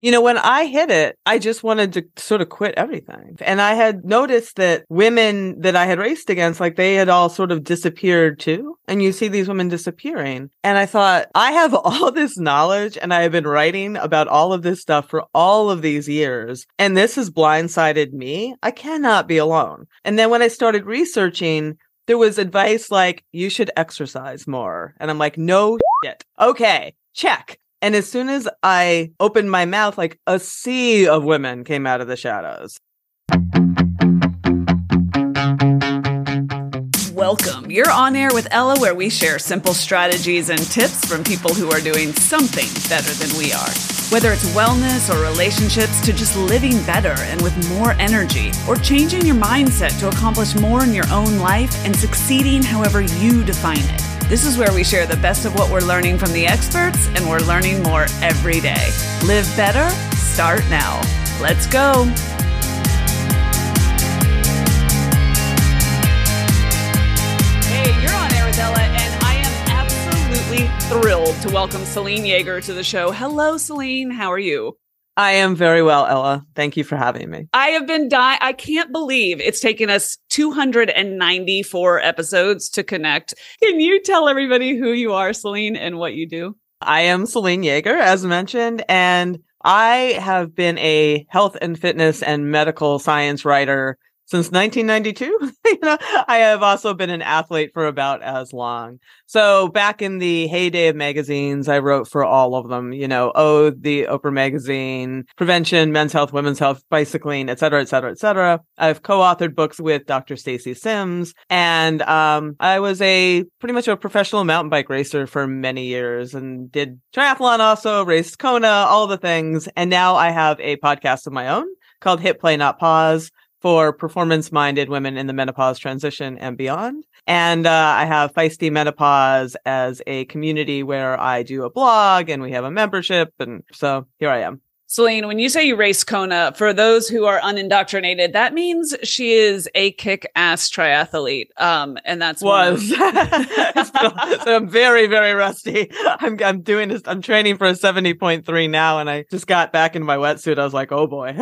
You know, when I hit it, I just wanted to sort of quit everything. And I had noticed that women that I had raced against, like they had all sort of disappeared too. And you see these women disappearing. And I thought, I have all this knowledge and I have been writing about all of this stuff for all of these years. And this has blindsided me. I cannot be alone. And then when I started researching, there was advice like, you should exercise more. And I'm like, no shit. Okay, check. And as soon as I opened my mouth, like a sea of women came out of the shadows. Welcome. You're on air with Ella, where we share simple strategies and tips from people who are doing something better than we are. Whether it's wellness or relationships, to just living better and with more energy, or changing your mindset to accomplish more in your own life and succeeding however you define it. This is where we share the best of what we're learning from the experts, and we're learning more every day. Live better, start now. Let's go. Hey, you're on air and I am absolutely thrilled to welcome Selene Yeager to the show. Hello, Selene. How are you? I am very well, Ella. Thank you for having me. I have been dying. I can't believe it's taken us 294 episodes to connect. Can you tell everybody who you are, Selene, and what you do? I am Selene Yeager, as mentioned, and I have been a health and fitness and medical science writer since 1992. you know, I have also been an athlete for about as long. So back in the heyday of magazines, I wrote for all of them, you know, Oh, the Oprah magazine, prevention, men's health, women's health, bicycling, et cetera, et cetera, et cetera. I've co-authored books with Dr. Stacy Sims. And, um, I was a pretty much a professional mountain bike racer for many years and did triathlon also, raced Kona, all the things. And now I have a podcast of my own called Hit Play Not Pause for performance minded women in the menopause transition and beyond. And uh, I have Feisty Menopause as a community where I do a blog and we have a membership. And so here I am. Selene, when you say you race Kona, for those who are unindoctrinated, that means she is a kick-ass triathlete. Um, and that's was. so I'm very, very rusty. I'm I'm doing this. I'm training for a 70.3 now, and I just got back into my wetsuit. I was like, oh boy.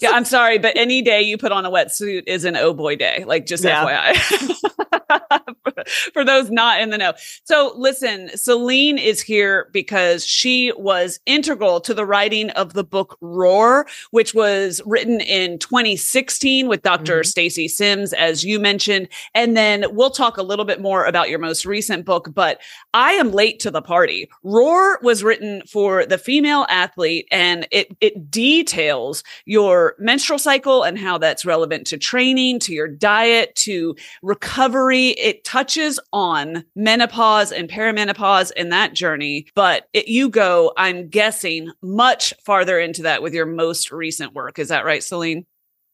yeah, I'm sorry, but any day you put on a wetsuit is an oh boy day. Like just yeah. FYI. for those not in the know. So listen, Selene is here because she was integral to the writing of the book Roar, which was written in 2016 with doctor mm-hmm. Stacy Sims, as you mentioned. And then we'll talk a little bit more about your most recent book, but I am late to the party. Roar was written for the female athlete and it, it details your menstrual cycle and how that's relevant to training, to your diet, to recovery. It touches on menopause and perimenopause in that journey, but it, you go, I'm guessing, much farther into that with your most recent work. Is that right, Selene?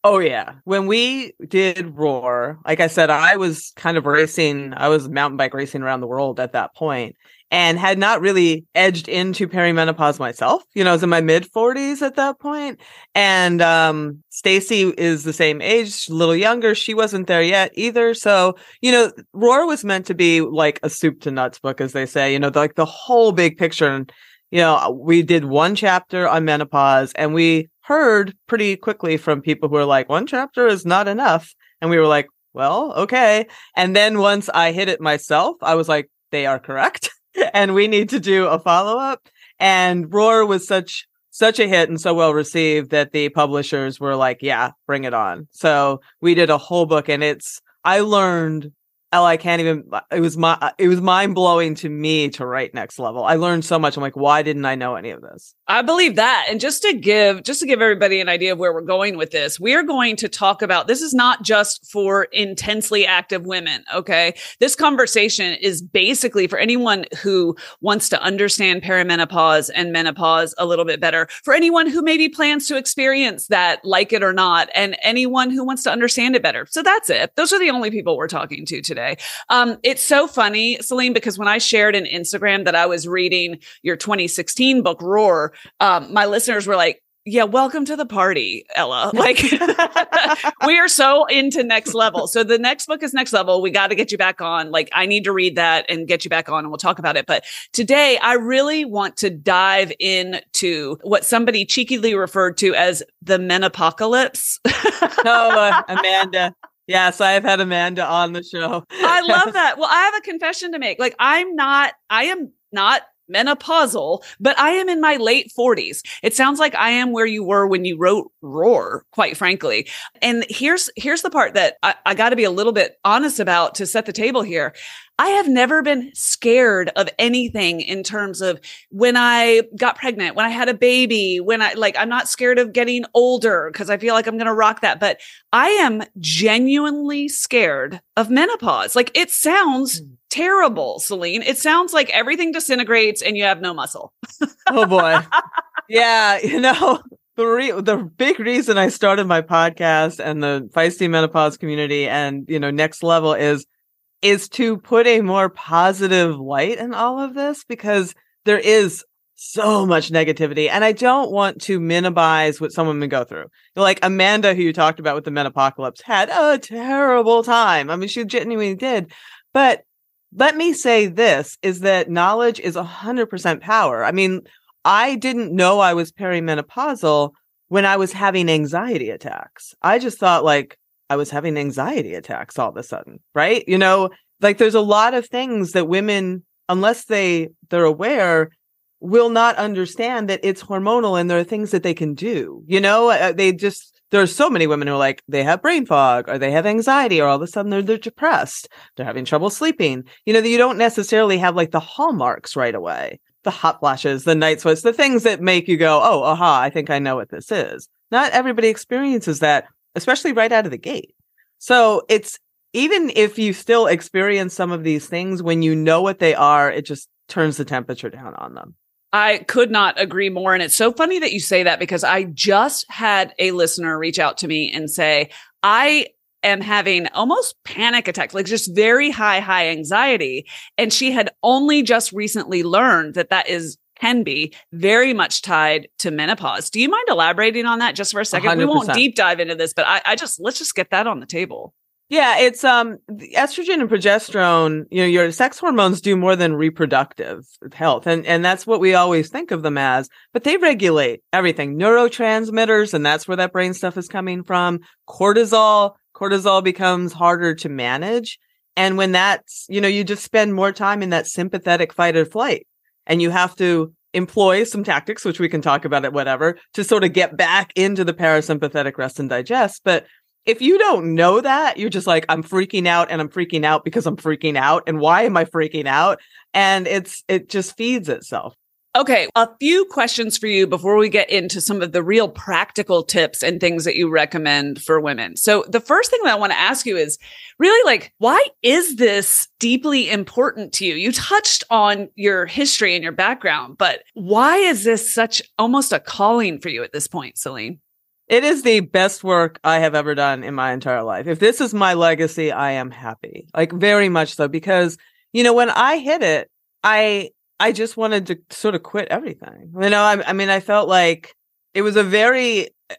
Oh yeah. When we did Roar, like I said, I was kind of racing, I was mountain bike racing around the world at that point and had not really edged into perimenopause myself. You know, I was in my mid 40s at that point. And um Stacy is the same age, a little younger. She wasn't there yet either. So, you know, Roar was meant to be like a soup to nuts book, as they say, you know, like the whole big picture. And, you know, we did one chapter on menopause and we heard pretty quickly from people who are like, one chapter is not enough. And we were like, well, okay. And then once I hit it myself, I was like, they are correct. And we need to do a follow up. And Roar was such such a hit and so well received that the publishers were like, yeah, bring it on. So we did a whole book and it's I learned I can't even. It was my. It was mind blowing to me to write next level. I learned so much. I'm like, why didn't I know any of this? I believe that. And just to give, just to give everybody an idea of where we're going with this, we are going to talk about. This is not just for intensely active women. Okay, this conversation is basically for anyone who wants to understand perimenopause and menopause a little bit better. For anyone who maybe plans to experience that, like it or not, and anyone who wants to understand it better. So that's it. Those are the only people we're talking to today today. Um, it's so funny, Selene, because when I shared in Instagram that I was reading your 2016 book, Roar, um, my listeners were like, yeah, welcome to the party, Ella. Like we are so into next level. So the next book is next level. We got to get you back on. Like I need to read that and get you back on and we'll talk about it. But today I really want to dive into what somebody cheekily referred to as the menopocalypse. oh, uh, Amanda. Yes, I've had Amanda on the show. I love that. Well, I have a confession to make. Like I'm not I am not menopausal, but I am in my late 40s. It sounds like I am where you were when you wrote Roar, quite frankly. And here's here's the part that I, I got to be a little bit honest about to set the table here. I have never been scared of anything in terms of when I got pregnant, when I had a baby, when I like, I'm not scared of getting older because I feel like I'm going to rock that. But I am genuinely scared of menopause. Like it sounds mm terrible, Selene. It sounds like everything disintegrates and you have no muscle. oh boy. Yeah, you know, the re- the big reason I started my podcast and the feisty menopause community and, you know, next level is is to put a more positive light in all of this because there is so much negativity and I don't want to minimize what some women go through. Like Amanda who you talked about with the menopocalypse had a terrible time. I mean she genuinely did. But let me say this is that knowledge is 100% power. I mean, I didn't know I was perimenopausal when I was having anxiety attacks. I just thought like I was having anxiety attacks all of a sudden, right? You know, like there's a lot of things that women unless they they're aware will not understand that it's hormonal and there are things that they can do. You know, uh, they just there are so many women who are like they have brain fog or they have anxiety or all of a sudden they're, they're depressed they're having trouble sleeping you know that you don't necessarily have like the hallmarks right away the hot flashes the night sweats the things that make you go oh aha i think i know what this is not everybody experiences that especially right out of the gate so it's even if you still experience some of these things when you know what they are it just turns the temperature down on them I could not agree more. And it's so funny that you say that because I just had a listener reach out to me and say, I am having almost panic attacks, like just very high, high anxiety. And she had only just recently learned that that is can be very much tied to menopause. Do you mind elaborating on that just for a second? 100%. We won't deep dive into this, but I, I just let's just get that on the table. Yeah, it's um estrogen and progesterone, you know, your sex hormones do more than reproductive health. And and that's what we always think of them as, but they regulate everything. Neurotransmitters and that's where that brain stuff is coming from. Cortisol, cortisol becomes harder to manage. And when that's, you know, you just spend more time in that sympathetic fight or flight and you have to employ some tactics, which we can talk about it, whatever, to sort of get back into the parasympathetic rest and digest. But if you don't know that, you're just like, I'm freaking out and I'm freaking out because I'm freaking out. And why am I freaking out? And it's, it just feeds itself. Okay, a few questions for you before we get into some of the real practical tips and things that you recommend for women. So, the first thing that I want to ask you is really like, why is this deeply important to you? You touched on your history and your background, but why is this such almost a calling for you at this point, Selene? It is the best work I have ever done in my entire life. If this is my legacy, I am happy. Like very much so because you know when I hit it, I I just wanted to sort of quit everything. You know, I, I mean I felt like it was a very eh,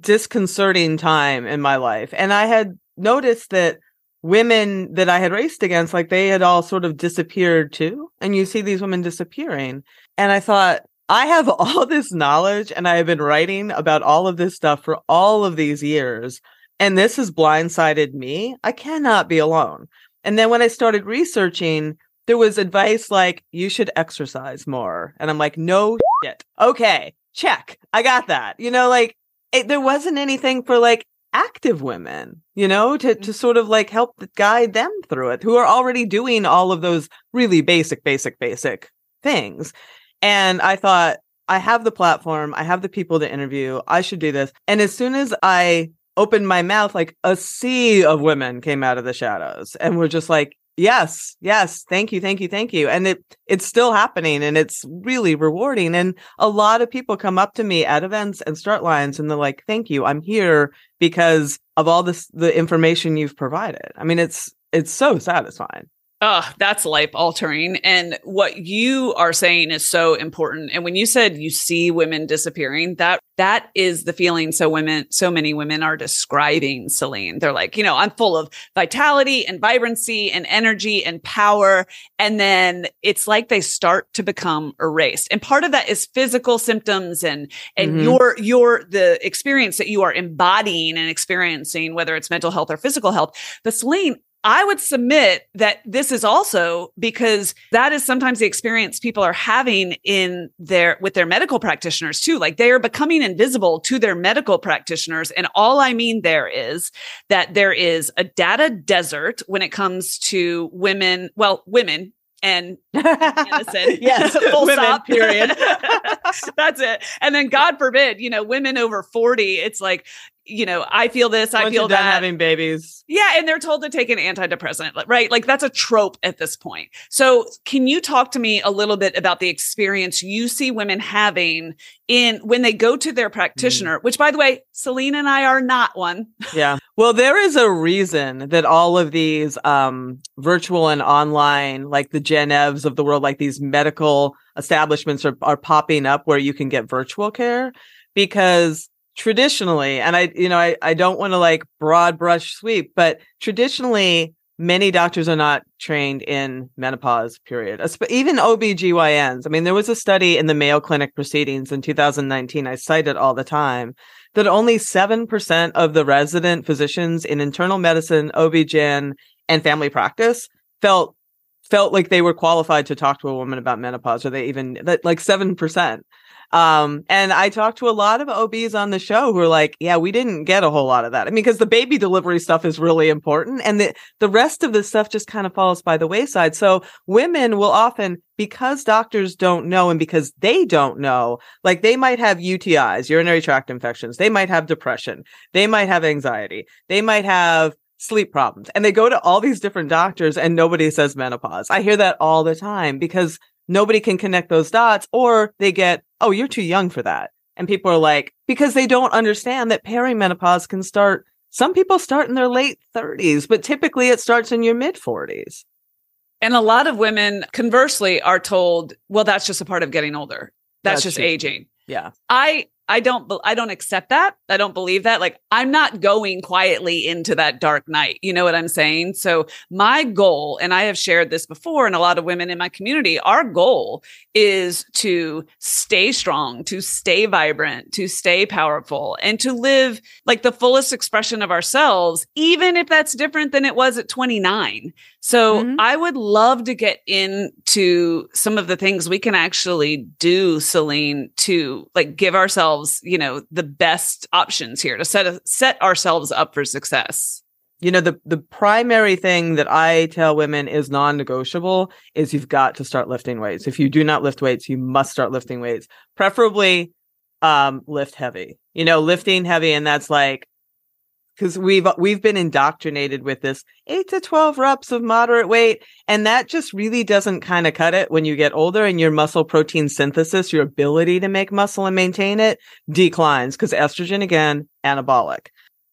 disconcerting time in my life and I had noticed that women that I had raced against like they had all sort of disappeared too and you see these women disappearing and I thought I have all this knowledge and I have been writing about all of this stuff for all of these years. And this has blindsided me. I cannot be alone. And then when I started researching, there was advice like, you should exercise more. And I'm like, no shit. Okay, check. I got that. You know, like it, there wasn't anything for like active women, you know, to, to mm. sort of like help guide them through it who are already doing all of those really basic, basic, basic things. And I thought, I have the platform, I have the people to interview, I should do this. And as soon as I opened my mouth, like a sea of women came out of the shadows and were just like, yes, yes, thank you, thank you, thank you. And it it's still happening and it's really rewarding. And a lot of people come up to me at events and start lines and they're like, thank you, I'm here because of all this the information you've provided. I mean, it's it's so satisfying. Oh, that's life altering. And what you are saying is so important. And when you said you see women disappearing, that that is the feeling so women so many women are describing Selene. They're like, you know, I'm full of vitality and vibrancy and energy and power and then it's like they start to become erased. And part of that is physical symptoms and and mm-hmm. your your the experience that you are embodying and experiencing whether it's mental health or physical health. But Selene, I would submit that this is also because that is sometimes the experience people are having in their with their medical practitioners too. Like they are becoming invisible to their medical practitioners. And all I mean there is that there is a data desert when it comes to women, well, women, and innocent. yes, full women, stop. Period. That's it. And then, God forbid, you know, women over forty. It's like you know, I feel this, I feel that. Having babies. Yeah. And they're told to take an antidepressant, right? Like that's a trope at this point. So can you talk to me a little bit about the experience you see women having in when they go to their practitioner, mm. which by the way, Selene and I are not one. yeah. Well, there is a reason that all of these um, virtual and online, like the Gennevs of the world, like these medical establishments are, are popping up where you can get virtual care because traditionally, and I, you know, I, I don't want to like broad brush sweep, but traditionally, many doctors are not trained in menopause period even obgyns i mean there was a study in the mayo clinic proceedings in 2019 i cite it all the time that only 7% of the resident physicians in internal medicine obgyn and family practice felt felt like they were qualified to talk to a woman about menopause or they even that like 7% um, and I talked to a lot of OBs on the show who are like, yeah, we didn't get a whole lot of that. I mean, because the baby delivery stuff is really important and the, the rest of the stuff just kind of falls by the wayside. So women will often, because doctors don't know and because they don't know, like they might have UTIs, urinary tract infections. They might have depression. They might have anxiety. They might have sleep problems and they go to all these different doctors and nobody says menopause. I hear that all the time because nobody can connect those dots or they get, oh, you're too young for that. And people are like, because they don't understand that perimenopause can start. Some people start in their late 30s, but typically it starts in your mid 40s. And a lot of women, conversely, are told, well, that's just a part of getting older. That's, that's just true. aging. Yeah. I I don't I don't accept that. I don't believe that. Like I'm not going quietly into that dark night. You know what I'm saying? So my goal and I have shared this before and a lot of women in my community, our goal is to stay strong, to stay vibrant, to stay powerful and to live like the fullest expression of ourselves even if that's different than it was at 29. So mm-hmm. I would love to get into some of the things we can actually do Celine to like give ourselves ourselves, you know, the best options here to set a, set ourselves up for success. You know, the the primary thing that I tell women is non-negotiable is you've got to start lifting weights. If you do not lift weights, you must start lifting weights. Preferably um lift heavy. You know, lifting heavy and that's like because we've uh, we've been indoctrinated with this eight to 12 reps of moderate weight and that just really doesn't kind of cut it. When you get older and your muscle protein synthesis your ability to make muscle and maintain it declines because estrogen again anabolic.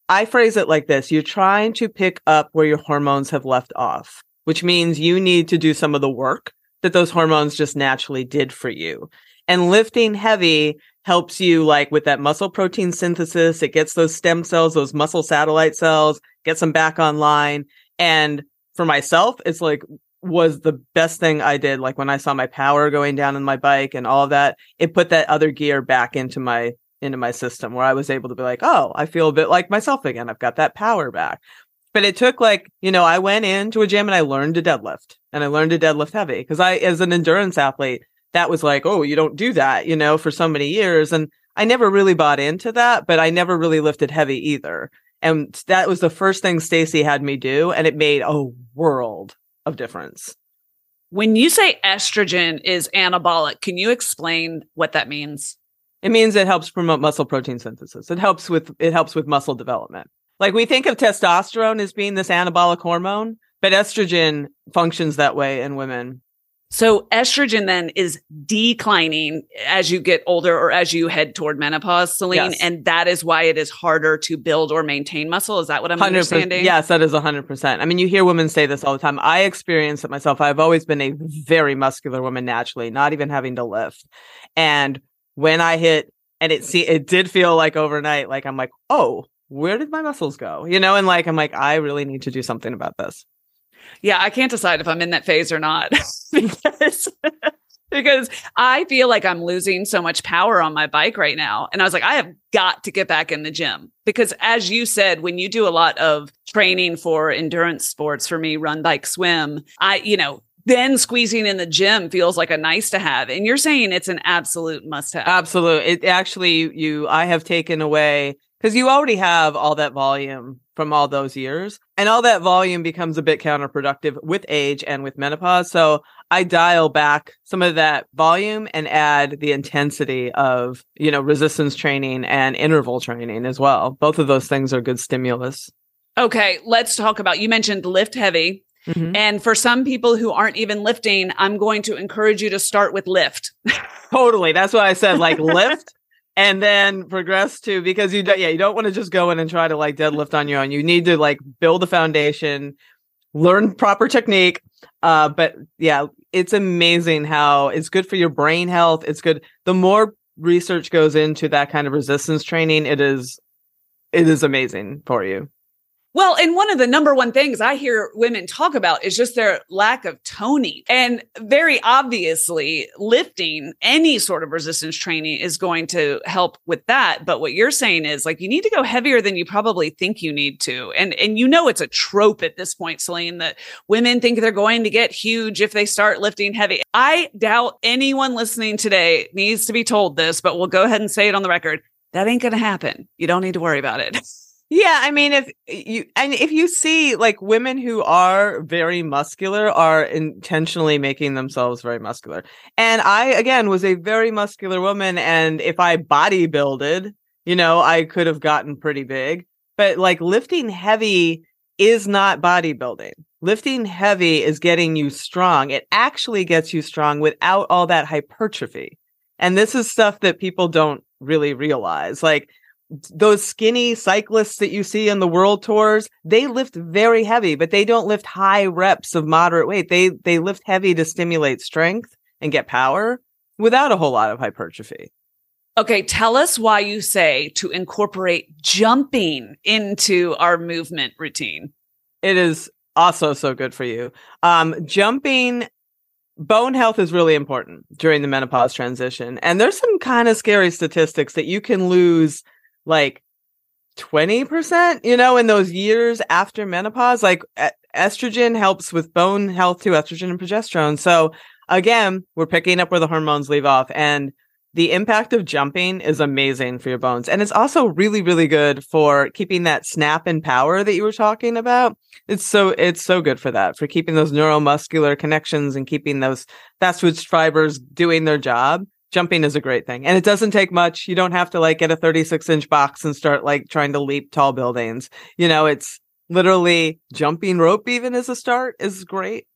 I phrase it like this you're trying to pick up where your hormones have left off which means you need to do some of the work that those hormones just naturally did for you and lifting heavy helps you like with that muscle protein synthesis. It gets those stem cells, those muscle satellite cells, gets them back online. And for myself, it's like was the best thing I did. Like when I saw my power going down in my bike and all that, it put that other gear back into my into my system where I was able to be like, oh, I feel a bit like myself again. I've got that power back. But it took like, you know, I went into a gym and I learned to deadlift and I learned to deadlift heavy because I, as an endurance athlete, that was like, oh, you don't do that, you know, for so many years. And I never really bought into that, but I never really lifted heavy either. And that was the first thing Stacy had me do. And it made a world of difference. When you say estrogen is anabolic, can you explain what that means? It means it helps promote muscle protein synthesis. It helps with it helps with muscle development. Like we think of testosterone as being this anabolic hormone, but estrogen functions that way in women So estrogen then is declining as you get older or as you head toward menopause, Selene, yes. and that is why it is harder to build or maintain muscle. Is that what I'm understanding? Yes, that is 100%. I mean, you hear women say this all the time. I experience it myself. I've always been a very muscular woman naturally, not even having to lift. And when I hit and it see it did feel like overnight like I'm like, "Oh, where did my muscles go?" You know, and like I'm like I really need to do something about this. Yeah, I can't decide if I'm in that phase or not because because I feel like I'm losing so much power on my bike right now. And I was like, I have got to get back in the gym because as you said, when you do a lot of training for endurance sports for me, run, bike, swim, I, you know, then squeezing in the gym feels like a nice to have. And you're saying it's an absolute must have. Absolute. It actually, you, I have taken away because you already have all that volume from all those years and all that volume becomes a bit counterproductive with age and with menopause so i dial back some of that volume and add the intensity of you know resistance training and interval training as well. Both of those things are good stimulus. Okay let's talk about you mentioned lift heavy mm-hmm. and for some people who aren't even lifting i'm going to encourage you to start with lift. Totally that's what i said like lift and then progress to because you don't yeah you don't want to just go in and try to like deadlift on your own. You need to like build a foundation learn proper technique uh but yeah it's amazing how it's good for your brain health. It's good. The more research goes into that kind of resistance training it is it is amazing for you well, and one of the number one things I hear women talk about is just their lack of toning. And very obviously, lifting any sort of resistance training is going to help with that. But what you're saying is like you need to go heavier than you probably think you need to. And and you know it's a trope at this point, Selene, that women think they're going to get huge if they start lifting heavy. I doubt anyone listening today needs to be told this, but we'll go ahead and say it on the record. That ain't gonna happen. You don't need to worry about it. Yeah, I mean, if you and if you see like women who are very muscular are intentionally making themselves very muscular. And I again was a very muscular woman, and if I bodybuilded, you know, I could have gotten pretty big. But like lifting heavy is not bodybuilding. Lifting heavy is getting you strong. It actually gets you strong without all that hypertrophy. And this is stuff that people don't really realize. Like those skinny cyclists that you see in the world tours, they lift very heavy, but they don't lift high reps of moderate weight. They they lift heavy to stimulate strength and get power without a whole lot of hypertrophy. Okay, tell us why you say to incorporate jumping into our movement routine. It is also so good for you. Um, jumping bone health is really important during the menopause transition. And there's some kind of scary statistics that you can lose like 20%, you know, in those years after menopause. Like estrogen helps with bone health too, estrogen and progesterone. So again, we're picking up where the hormones leave off. And the impact of jumping is amazing for your bones. And it's also really, really good for keeping that snap and power that you were talking about. It's so, it's so good for that, for keeping those neuromuscular connections and keeping those fast twitch fibers doing their job jumping is a great thing. And it doesn't take much. You don't have to like get a 36 inch box and start like trying to leap tall buildings. You know, it's literally jumping rope even as a start is great.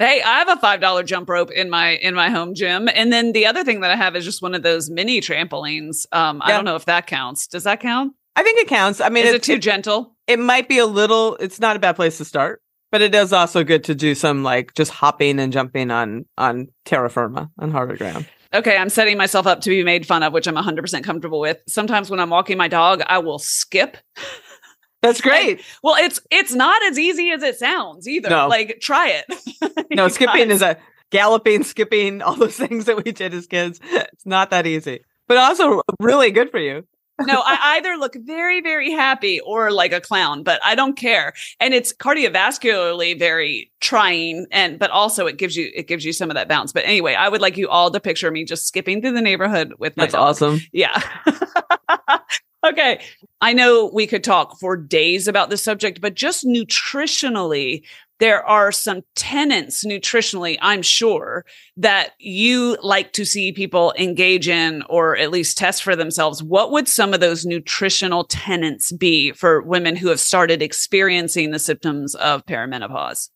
Hey, I have a five dollar jump rope in my in my home gym, and then the other thing that I have is just one of those mini trampolines. Um, yeah. I don't know if that counts. Does that count? I think it counts. I mean, is it, too gentle? It might be a little. It's not a bad place to start, but it is also good to do some like just hopping and jumping on on terra firma on harder ground okay, I'm setting myself up to be made fun of, which I'm 100% comfortable with. Sometimes when I'm walking my dog, I will skip. That's great. Well, it's it's not as easy as it sounds either. No. Like try it. no, skipping is a galloping, skipping, all those things that we did as kids. It's not that easy. But also really good for you no, I either look very, very happy or like a clown, but I don't care. And it's cardiovascularly very trying, and but also it gives you it gives you some of that bounce. But anyway, I would like you all to picture me just skipping through the neighborhood with my. That's dog. awesome. Yeah. okay. I know we could talk for days about this subject, but just nutritionally, there are some tenants nutritionally, I'm sure, that you like to see people engage in or at least test for themselves. What would some of those nutritional tenants be for women who have started experiencing the symptoms of perimenopause?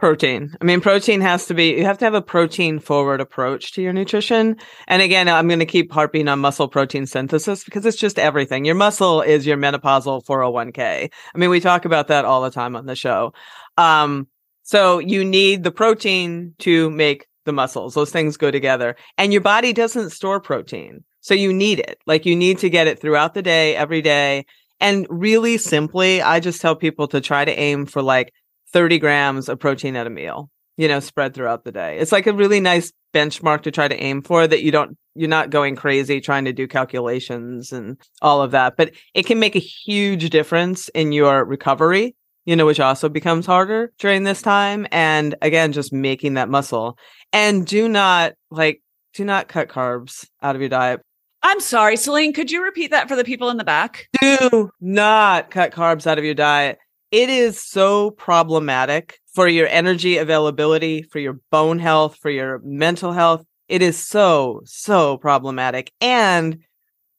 Protein. I mean, protein has to be, you have to have a protein forward approach to your nutrition. And again, I'm going to keep harping on muscle protein synthesis because it's just everything. Your muscle is your menopausal 401k. I mean, we talk about that all the time on the show. Um, so you need the protein to make the muscles. Those things go together. And your body doesn't store protein. So you need it. Like you need to get it throughout the day, every day. And really simply, I just tell people to try to aim for like 30 grams of protein at a meal, you know, spread throughout the day. It's like a really nice benchmark to try to aim for that you don't, you're not going crazy trying to do calculations and all of that, but it can make a huge difference in your recovery, you know, which also becomes harder during this time. And again, just making that muscle and do not like, do not cut carbs out of your diet. I'm sorry, Selene, could you repeat that for the people in the back? Do not cut carbs out of your diet it is so problematic for your energy availability, for your bone health, for your mental health. It is so, so problematic. And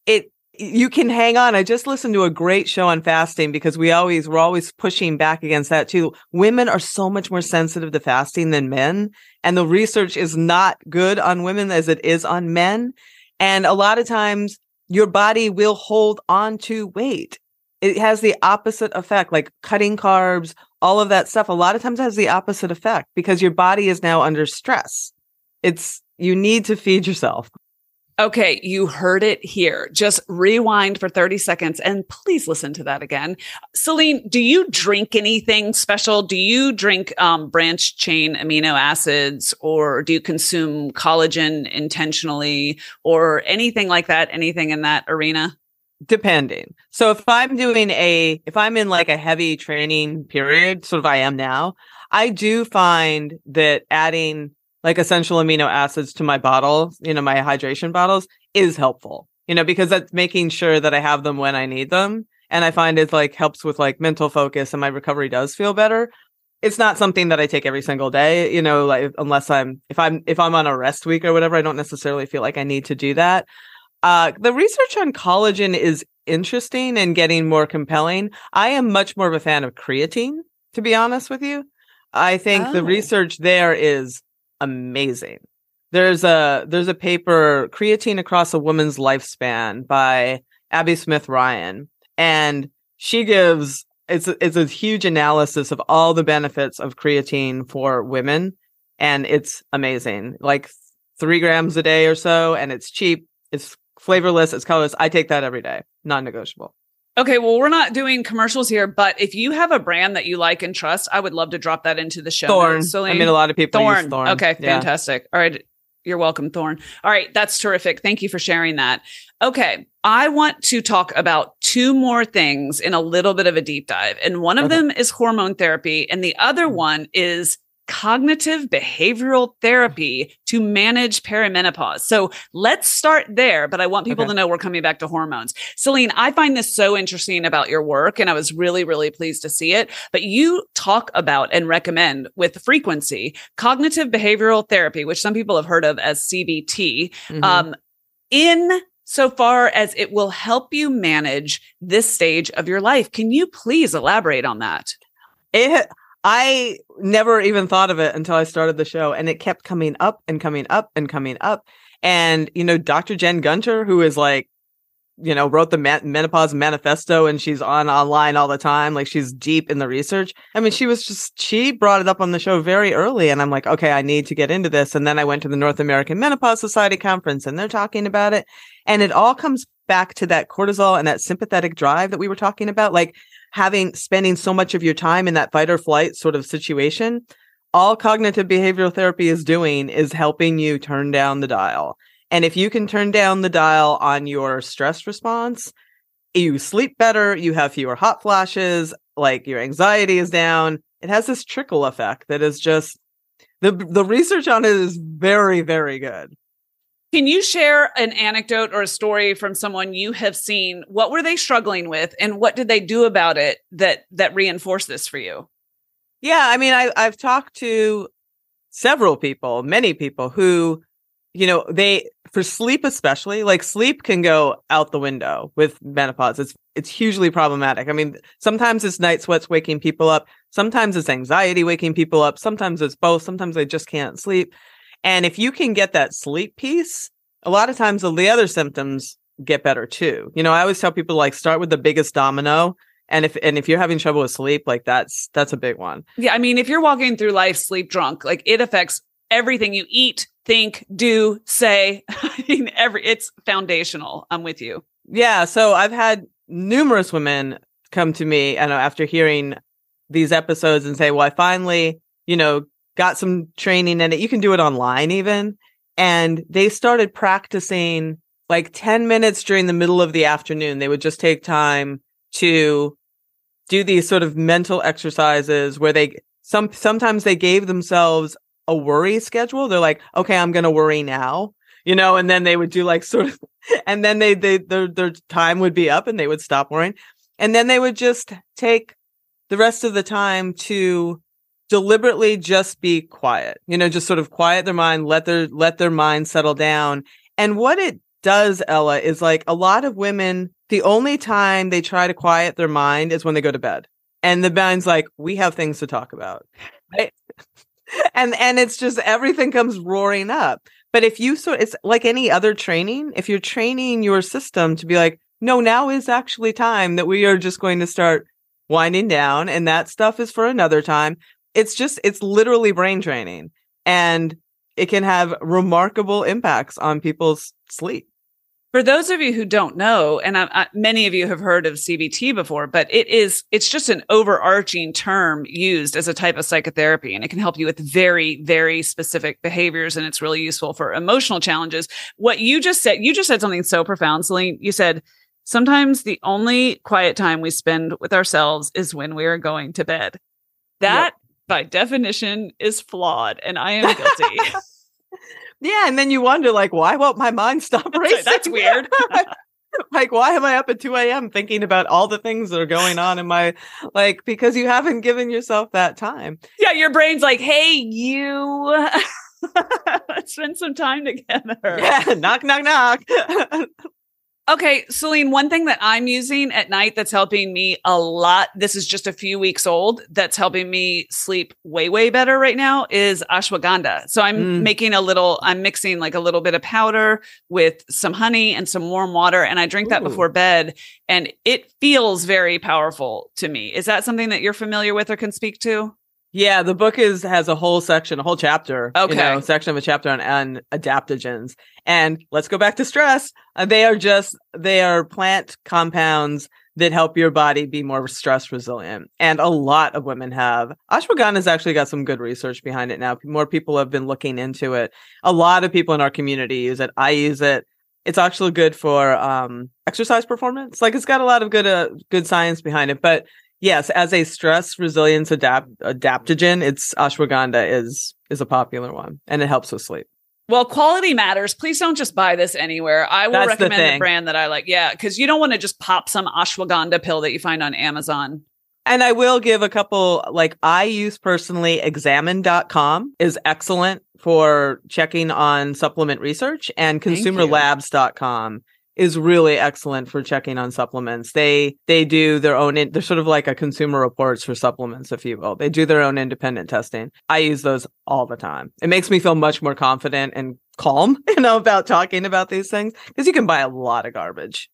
it, you can hang on. I just listened to a great show on fasting because we always, we're always pushing back against that too. Women are so much more sensitive to fasting than men. And the research is not good on women as it is on men. And a lot of times your body will hold on to weight it has the opposite effect, like cutting carbs, all of that stuff. A lot of times has the opposite effect because your body is now under stress. It's, you need to feed yourself. Okay, you heard it here. Just rewind for 30 seconds and please listen to that again. Selene, do you drink anything special? Do you drink um, branch chain amino acids or do you consume collagen intentionally or anything like that? Anything in that arena? depending. So if I'm doing a, if I'm in like a heavy training period, sort of I am now, I do find that adding like essential amino acids to my bottle, you know, my hydration bottles is helpful, you know, because that's making sure that I have them when I need them. And I find it like helps with like mental focus and my recovery does feel better. It's not something that I take every single day, you know, like unless I'm, if I'm, if I'm on a rest week or whatever, I don't necessarily feel like I need to do that. Uh, the research on collagen is interesting and getting more compelling. I am much more of a fan of creatine, to be honest with you. I think oh. the research there is amazing. There's a there's a paper creatine across a woman's lifespan by Abbie Smith-Ryan, and she gives it's it's a huge analysis of all the benefits of creatine for women, and it's amazing. Like three grams a day or so, and it's cheap. It's flavorless. It's colorless. I take that every day. Non negotiable. Okay, well, we're not doing commercials here, but if you have a brand that you like and trust, I would love to drop that into the show. Thorne. I mean, a lot of people Thorne. Thorn. Okay, yeah. fantastic. All right. You're welcome, Thorne. All right, that's terrific. Thank you for sharing that. Okay, I want to talk about two more things in a little bit of a deep dive. And one of okay. them is hormone therapy, and the other mm. one is cognitive behavioral therapy to manage perimenopause. So let's start there, but I want people okay. to know we're coming back to hormones. Selene, I find this so interesting about your work and I was really, really pleased to see it. But you talk about and recommend with frequency cognitive behavioral therapy, which some people have heard of as CBT, mm-hmm. um, in so far as it will help you manage this stage of your life. Can you please elaborate on that? It I never even thought of it until I started the show and it kept coming up and coming up and coming up. And, you know, Dr. Jen Gunter, who is like, you know, wrote the menopause manifesto and she's on online all the time. Like she's deep in the research. I mean, she was just, she brought it up on the show very early. And I'm like, okay, I need to get into this. And then I went to the North American Menopause Society conference and they're talking about it. And it all comes back to that cortisol and that sympathetic drive that we were talking about. Like having spending so much of your time in that fight or flight sort of situation, all cognitive behavioral therapy is doing is helping you turn down the dial. And if you can turn down the dial on your stress response, you sleep better, you have fewer hot flashes, like your anxiety is down. It has this trickle effect that is just the the research on it is very very good. Can you share an anecdote or a story from someone you have seen? What were they struggling with and what did they do about it that that reinforced this for you? Yeah, I mean I I've talked to several people, many people who you know, they for sleep especially, like sleep can go out the window with menopause. It's it's hugely problematic. I mean, sometimes it's night sweats waking people up. Sometimes it's anxiety waking people up. Sometimes it's both. Sometimes they just can't sleep. And if you can get that sleep piece, a lot of times the other symptoms get better too. You know, I always tell people like start with the biggest domino. And if and if you're having trouble with sleep, like that's that's a big one. Yeah. I mean, if you're walking through life sleep drunk, like it affects everything you eat, think, do, say. I mean, every it's foundational. I'm with you. Yeah. So I've had numerous women come to me and after hearing these episodes and say, well, I finally, you know, got some training in it. You can do it online even. And they started practicing like 10 minutes during the middle of the afternoon. They would just take time to do these sort of mental exercises where they some sometimes they gave themselves a worry schedule. They're like, okay, I'm to worry now, you know, and then they would do like sort of, and then they, they, their, their time would be up and they would stop worrying. And then they would just take the rest of the time to deliberately just be quiet, you know, just sort of quiet their mind, let their, let their mind settle down. And what it does, Ella, is like a lot of women, the only time they try to quiet their mind is when they go to bed. And the mind's like, we have things to talk about. Right? and and it's just everything comes roaring up. But if you so it's like any other training, if you're training your system to be like, no, now is actually time that we are just going to start winding down and that stuff is for another time. It's just it's literally brain training and it can have remarkable impacts on people's sleep. For those of you who don't know, and I, I, many of you have heard of CBT before, but it is, it's just an overarching term used as a type of psychotherapy, and it can help you with very, very specific behaviors. And it's really useful for emotional challenges. What you just said, you just said something so profound, Selene. You said, sometimes the only quiet time we spend with ourselves is when we are going to bed. That, yep. By definition, is flawed, and I am guilty. Yeah, and then you wonder, like, why won't my mind stop racing? That's weird. like, why am I up at 2 a.m. thinking about all the things that are going on in my like because you haven't given yourself that time. Yeah, your brain's like, hey, you let's spend some time together. Yeah, knock, knock, knock. Okay, Selene, one thing that I'm using at night that's helping me a lot, this is just a few weeks old, that's helping me sleep way, way better right now is ashwagandha. So I'm mm. making a little, I'm mixing like a little bit of powder with some honey and some warm water, and I drink Ooh. that before bed, and it feels very powerful to me. Is that something that you're familiar with or can speak to? Yeah, the book is has a whole section, a whole chapter, okay, you know, section of a chapter on, on adaptogens. And let's go back to stress. Uh, they are just they are plant compounds that help your body be more stress resilient. And a lot of women have. Ashwagandha has actually got some good research behind it now. More people have been looking into it. A lot of people in our community use it. I use it. It's actually good for um, exercise performance. Like it's got a lot of good uh, good science behind it. But yes, as a stress resilience adapt adaptogen, it's ashwagandha is is a popular one, and it helps with sleep. Well, quality matters. Please don't just buy this anywhere. I will That's recommend the, the brand that I like. Yeah, because you don't want to just pop some ashwagandha pill that you find on Amazon. And I will give a couple, like I use personally, examine.com is excellent for checking on supplement research and consumerlabs.com is really excellent for checking on supplements. They they do their own in, they're sort of like a consumer reports for supplements if you will. They do their own independent testing. I use those all the time. It makes me feel much more confident and calm, you know, about talking about these things because you can buy a lot of garbage.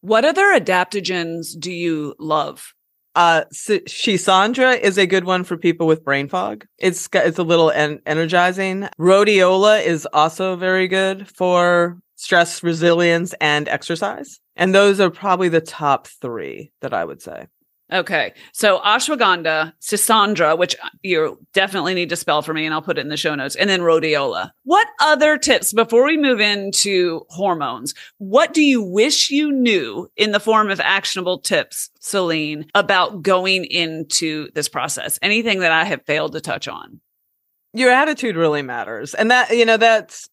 What other adaptogens do you love? Uh, Schisandra is a good one for people with brain fog. It's it's a little en- energizing. Rhodiola is also very good for stress resilience and exercise. And those are probably the top three that I would say. Okay. So ashwagandha, Schisandra, which uh, you definitely need to spell for me, and I'll put it in the show notes, and then rhodiola. What other tips before we move into hormones? What do you wish you knew in the form of actionable tips, Selene, about going into this process? Anything that I have failed to touch on? Your attitude really matters. And that, you know, that's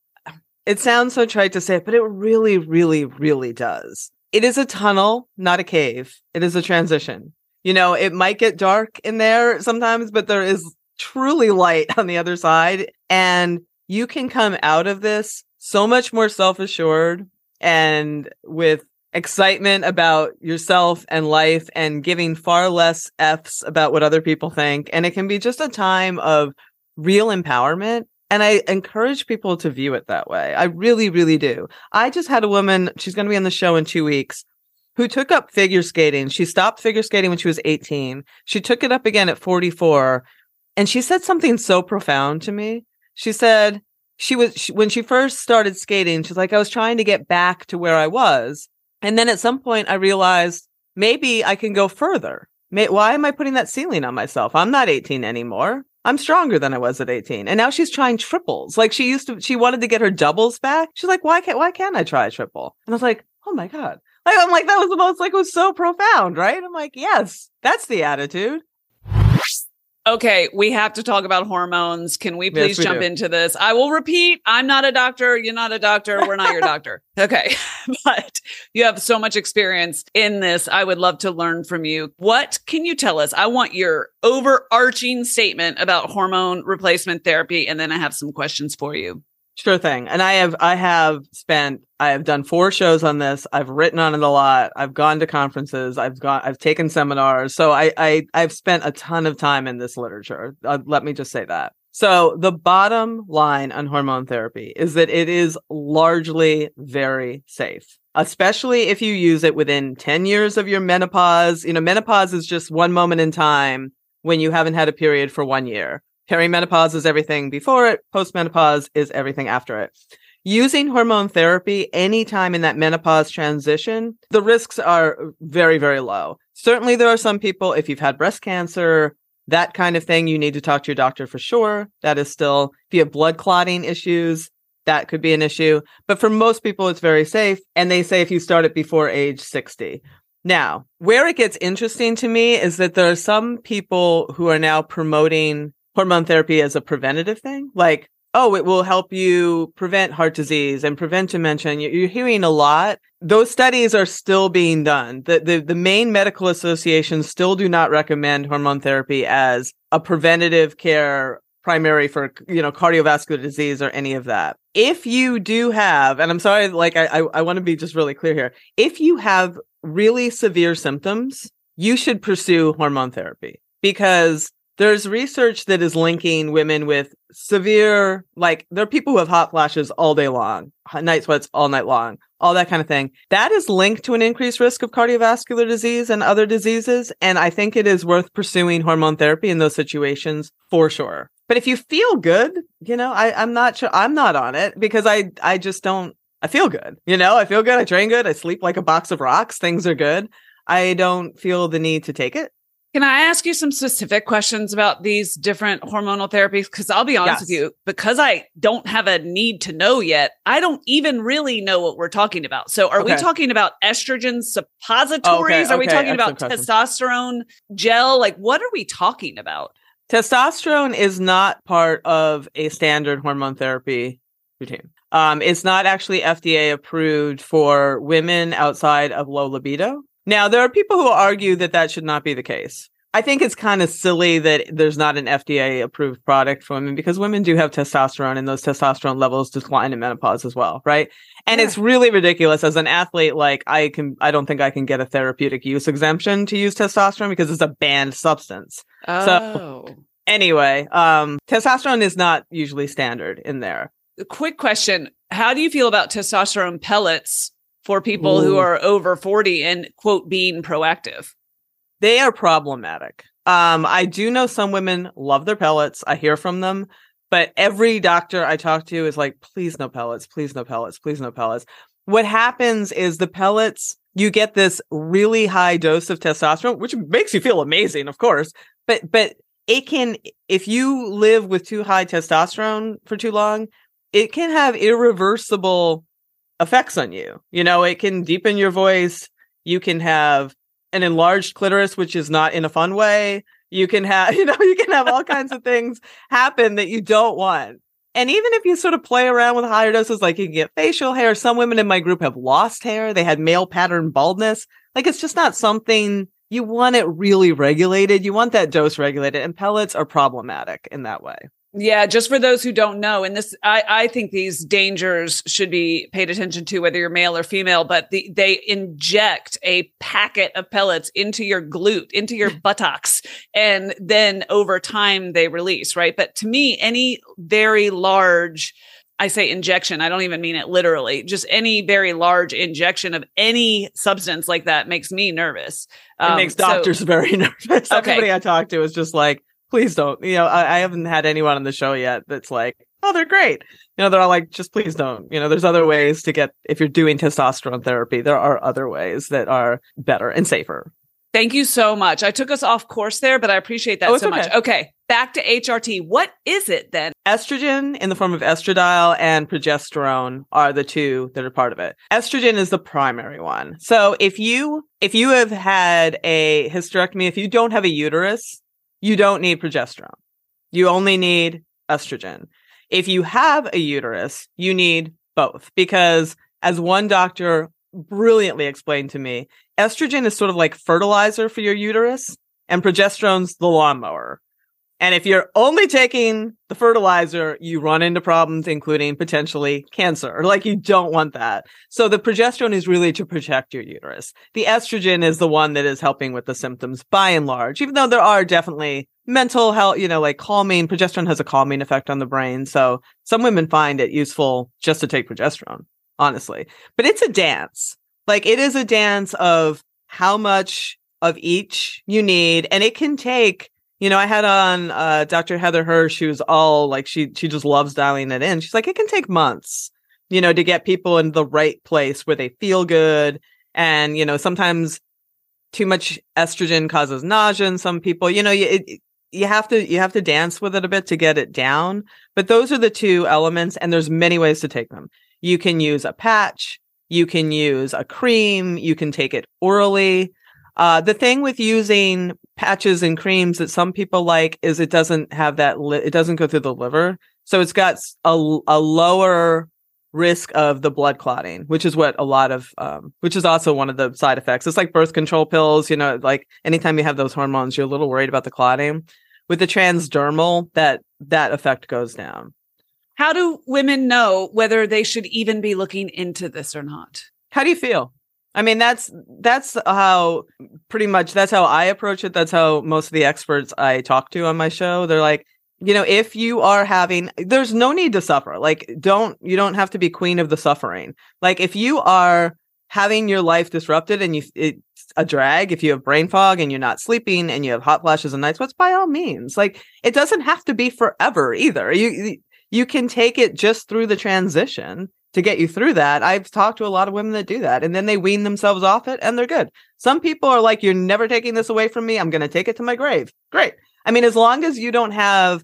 it sounds so trite to say it, but it really, really, really does. It is a tunnel, not a cave. It is a transition. You know, it might get dark in there sometimes, but there is truly light on the other side. And you can come out of this so much more self assured and with excitement about yourself and life and giving far less F's about what other people think. And it can be just a time of real empowerment. And I encourage people to view it that way. I really, really do. I just had a woman, she's going to be on the show in two weeks, who took up figure skating. She stopped figure skating when she was 18. She took it up again at 44. And she said something so profound to me. She said, she was, she, when she first started skating, she's like, I was trying to get back to where I was. And then at some point, I realized maybe I can go further. May, why am I putting that ceiling on myself? I'm not 18 anymore. I'm stronger than I was at 18. And now she's trying triples. Like she used to, she wanted to get her doubles back. She's like, why can't, why can't I try a triple? And I was like, oh my God. Like, I'm like, that was the most, like, it was so profound, right? I'm like, yes, that's the attitude. Okay, we have to talk about hormones. Can we please yes, we jump do. into this? I will repeat I'm not a doctor. You're not a doctor. We're not your doctor. Okay. but you have so much experience in this. I would love to learn from you. What can you tell us? I want your overarching statement about hormone replacement therapy. And then I have some questions for you. Sure thing. And I have I have spent I have done four shows on this. I've written on it a lot. I've gone to conferences. I've gone I've taken seminars. So I I I've spent a ton of time in this literature. Uh, let me just say that. So the bottom line on hormone therapy is that it is largely very safe. Especially if you use it within 10 years of your menopause. You know, menopause is just one moment in time when you haven't had a period for one year. Perimenopause is everything before it, postmenopause is everything after it. Using hormone therapy anytime in that menopause transition, the risks are very, very low. Certainly, there are some people, if you've had breast cancer, that kind of thing, you need to talk to your doctor for sure. That is still, if you have blood clotting issues, that could be an issue. But for most people, it's very safe. And they say if you start it before age 60. Now, where it gets interesting to me is that there are some people who are now promoting hormone therapy as a preventative thing. Like, oh, it will help you prevent heart disease and prevent dementia. You're hearing a lot. Those studies are still being done. The, the, the main medical associations still do not recommend hormone therapy as a preventative care primary for, you know, cardiovascular disease or any of that. If you do have, and I'm sorry, like, I, I, I want to be just really clear here. If you have really severe symptoms, you should pursue hormone therapy because there's research that is linking women with severe, like there are people who have hot flashes all day long, night sweats all night long, all that kind of thing. That is linked to an increased risk of cardiovascular disease and other diseases. And I think it is worth pursuing hormone therapy in those situations for sure. But if you feel good, you know, I, I'm not sure I'm not on it because I I just don't I feel good. You know, I feel good, I train good, I sleep like a box of rocks, things are good. I don't feel the need to take it. Can I ask you some specific questions about these different hormonal therapies? Because I'll be honest yes. with you, because I don't have a need to know yet, I don't even really know what we're talking about. So, are okay. we talking about estrogen suppositories? Oh, okay, are we talking Excellent about question. testosterone gel? Like, what are we talking about? Testosterone is not part of a standard hormone therapy routine. Um, it's not actually FDA approved for women outside of low libido. Now, there are people who argue that that should not be the case. I think it's kind of silly that there's not an FDA approved product for women because women do have testosterone and those testosterone levels decline in menopause as well, right? And yeah. it's really ridiculous as an athlete. Like I can, I don't think I can get a therapeutic use exemption to use testosterone because it's a banned substance. Oh. So anyway, um, testosterone is not usually standard in there. Quick question. How do you feel about testosterone pellets for people Ooh. who are over 40 and quote being proactive? They are problematic. Um, I do know some women love their pellets. I hear from them, but every doctor I talk to is like, please no pellets, please no pellets, please no pellets. What happens is the pellets, you get this really high dose of testosterone, which makes you feel amazing, of course, but, but it can, if you live with too high testosterone for too long, it can have irreversible effects on you. You know, it can deepen your voice. You can have an enlarged clitoris, which is not in a fun way. You can have, you know, you can have all kinds of things happen that you don't want. And even if you sort of play around with higher doses, like you can get facial hair. Some women in my group have lost hair. They had male pattern baldness. Like it's just not something you want it really regulated. You want that dose regulated and pellets are problematic in that way. Yeah, just for those who don't know, and this, I, I think these dangers should be paid attention to, whether you're male or female. But the, they inject a packet of pellets into your glute, into your buttocks, and then over time they release. Right, but to me, any very large I say injection, I don't even mean it literally. Just any very large injection of any substance like that makes me nervous. Um, it makes doctors so, very nervous. Okay. Everybody I talked to is just like, please don't. You know, I, I haven't had anyone on the show yet that's like, oh, they're great. You know, they're all like, just please don't. You know, there's other ways to get, if you're doing testosterone therapy, there are other ways that are better and safer. Thank you so much. I took us off course there, but I appreciate that oh, so okay. much. Okay, back to HRT. What is it then? Estrogen in the form of estradiol and progesterone are the two that are part of it. Estrogen is the primary one. So if you if you have had a hysterectomy, if you don't have a uterus, you don't need progesterone. You only need estrogen. If you have a uterus, you need both because as one doctor brilliantly explained to me, estrogen is sort of like fertilizer for your uterus and progesterone's the lawnmower. And if you're only taking the fertilizer, you run into problems, including potentially cancer. Like you don't want that. So the progesterone is really to protect your uterus. The estrogen is the one that is helping with the symptoms by and large, even though there are definitely mental health, you know, like calming. Progesterone has a calming effect on the brain. So some women find it useful just to take progesterone, honestly. But it's a dance. Like it is a dance of how much of each you need. And it can take, you know, I had on uh, Dr. Heather Hirsch, who's all like, she, she just loves dialing it in. She's like, it can take months, you know, to get people in the right place where they feel good. And, you know, sometimes too much estrogen causes nausea in some people, you know, it, you have to you have to dance with it a bit to get it down but those are the two elements and there's many ways to take them you can use a patch you can use a cream. You can take it orally. Uh, the thing with using patches and creams that some people like is it doesn't have that, li- it doesn't go through the liver. So it's got a, a lower risk of the blood clotting, which is what a lot of, um, which is also one of the side effects. It's like birth control pills, you know, like anytime you have those hormones, you're a little worried about the clotting. With the transdermal, that, that effect goes down. How do women know whether they should even be looking into this or not? How do you feel? I mean, that's that's how pretty much that's how I approach it. That's how most of the experts I talk to on my show, they're like, you know, if you are having there's no need to suffer. Like don't you don't have to be queen of the suffering. Like if you are having your life disrupted and you it's a drag if you have brain fog and you're not sleeping and you have hot flashes and night sweats by all means like it doesn't have to be forever either you you can take it just through the transition to get you through that. I've talked to a lot of women that do that and then they wean themselves off it and they're good. Some people are like, you're never taking this away from me. I'm going to take it to my grave. Great. I mean, as long as you don't have,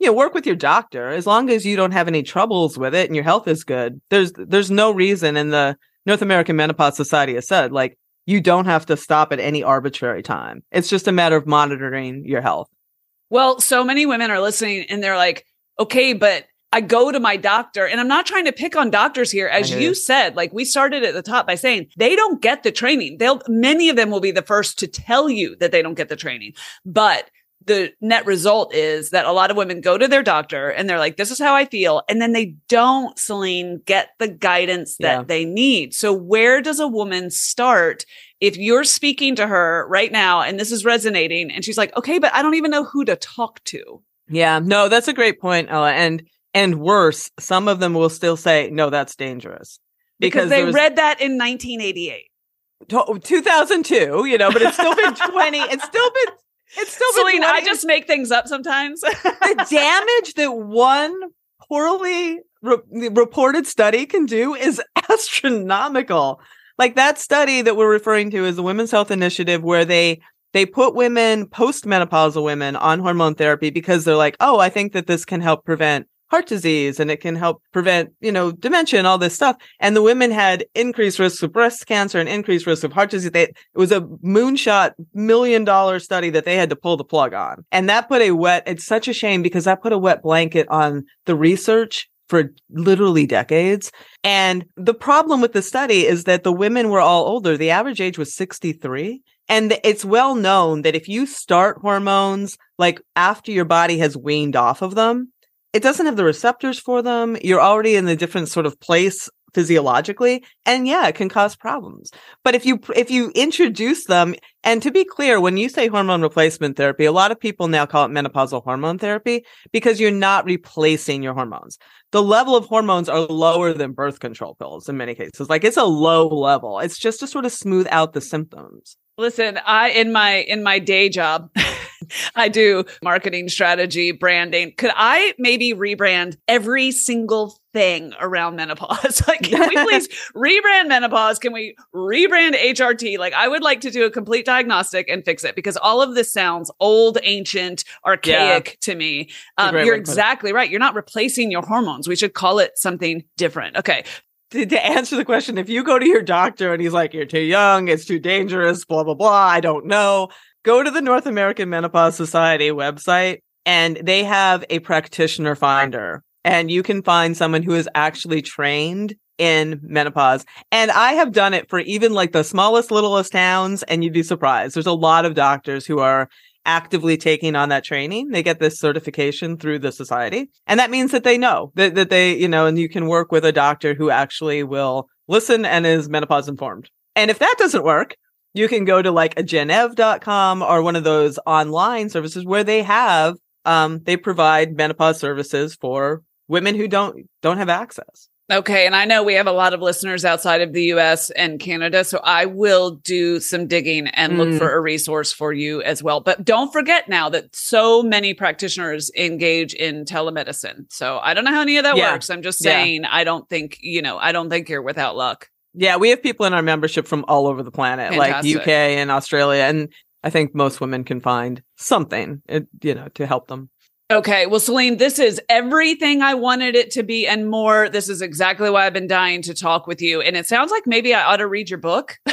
you know, work with your doctor, as long as you don't have any troubles with it and your health is good, there's, there's no reason in the North American Menopause Society has said, like, you don't have to stop at any arbitrary time. It's just a matter of monitoring your health. Well, so many women are listening and they're like, okay, but I go to my doctor and I'm not trying to pick on doctors here. As you said, like we started at the top by saying they don't get the training. They'll, many of them will be the first to tell you that they don't get the training, but the net result is that a lot of women go to their doctor and they're like, this is how I feel. And then they don't, Selene, get the guidance that yeah. they need. So where does a woman start if you're speaking to her right now and this is resonating and she's like, okay, but I don't even know who to talk to? Yeah, no, that's a great point, Ella. And and worse, some of them will still say, "No, that's dangerous," because, because they was, read that in 1988, 2002. You know, but it's still been 20. It's still been. It's still Selene, been 20. I just make things up sometimes. the damage that one poorly re- reported study can do is astronomical. Like that study that we're referring to is the Women's Health Initiative, where they they put women, postmenopausal women, on hormone therapy because they're like, oh, I think that this can help prevent heart disease and it can help prevent, you know, dementia and all this stuff. And the women had increased risks of breast cancer and increased risk of heart disease. They, it was a moonshot million dollar study that they had to pull the plug on. And that put a wet, it's such a shame because that put a wet blanket on the research for literally decades. And the problem with the study is that the women were all older. The average age was 63. And it's well known that if you start hormones like after your body has weaned off of them, it doesn't have the receptors for them. You're already in a different sort of place physiologically. And yeah it can cause problems. But if you if you introduce them and to be clear when you say hormone replacement therapy a lot of people now call it menopausal hormone therapy because you're not replacing your hormones. The level of hormones are lower than birth control pills in many cases. Like it's a low level. It's just to sort of smooth out the symptoms listen i in my in my day job I do marketing strategy, branding. Could I maybe rebrand every single thing around menopause? like, can we please rebrand menopause? Can we rebrand HRT? Like, I would like to do a complete diagnostic and fix it because all of this sounds old, ancient, archaic yeah. to me. Um, you're exactly right. You're not replacing your hormones. We should call it something different. Okay to, to, answer the question, if you go to your doctor and he's like, you're too young, it's too dangerous, blah, blah, blah, I don't know go to the North American Menopause Society website and they have a practitioner finder and you can find someone who is actually trained in menopause. And I have done it for even like the smallest, littlest towns, and you'd be surprised. There's a lot of doctors who are actively taking on that training. They get this certification through the society. And that means that they know that, that they, you know, and you can work with a doctor who actually will listen and is menopause informed. And if that doesn't work, you can go to like a gennev.com or one of those online services where they have um they provide menopause services for women who don't don't have access. Okay, and I know we have a lot of listeners outside of the US and Canada, so I will do some digging and look mm. for a resource for you as well. But don't forget now that so many practitioners engage in telemedicine. So I don't know how any of that yeah. works. I'm just saying yeah. I don't think, you know, I don't think you're without luck. Yeah, we have people in our membership from all over the planet, Fantastic. like UK and Australia, and I think most women can find something, you know, to help them. Okay. Well, Selene, this is everything I wanted it to be and more. This is exactly why I've been dying to talk with you. And it sounds like maybe I ought to read your book.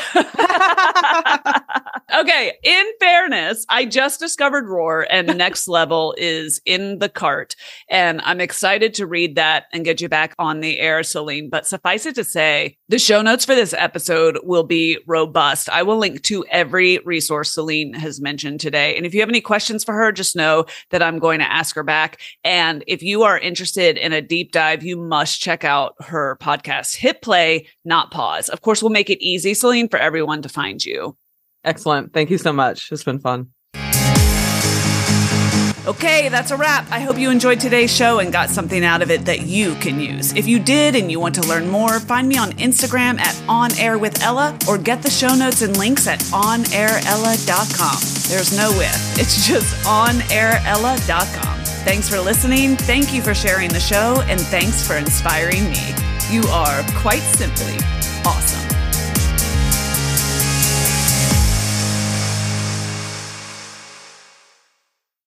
okay. In fairness, I just discovered Roar and Next Level is in the cart. And I'm excited to read that and get you back on the air, Selene. But suffice it to say, the show notes for this episode will be robust. I will link to every resource Selene has mentioned today. And if you have any questions for her, just know that I'm going to ask ask her back. And if you are interested in a deep dive, you must check out her podcast, Hit Play, Not Pause. Of course, we'll make it easy, Selene, for everyone to find you. Excellent. Thank you so much. It's been fun. Okay, that's a wrap. I hope you enjoyed today's show and got something out of it that you can use. If you did and you want to learn more, find me on Instagram at On Air with Ella or get the show notes and links at onairella.com. There's no with, it's just onairella.com. Thanks for listening. Thank you for sharing the show, and thanks for inspiring me. You are quite simply awesome.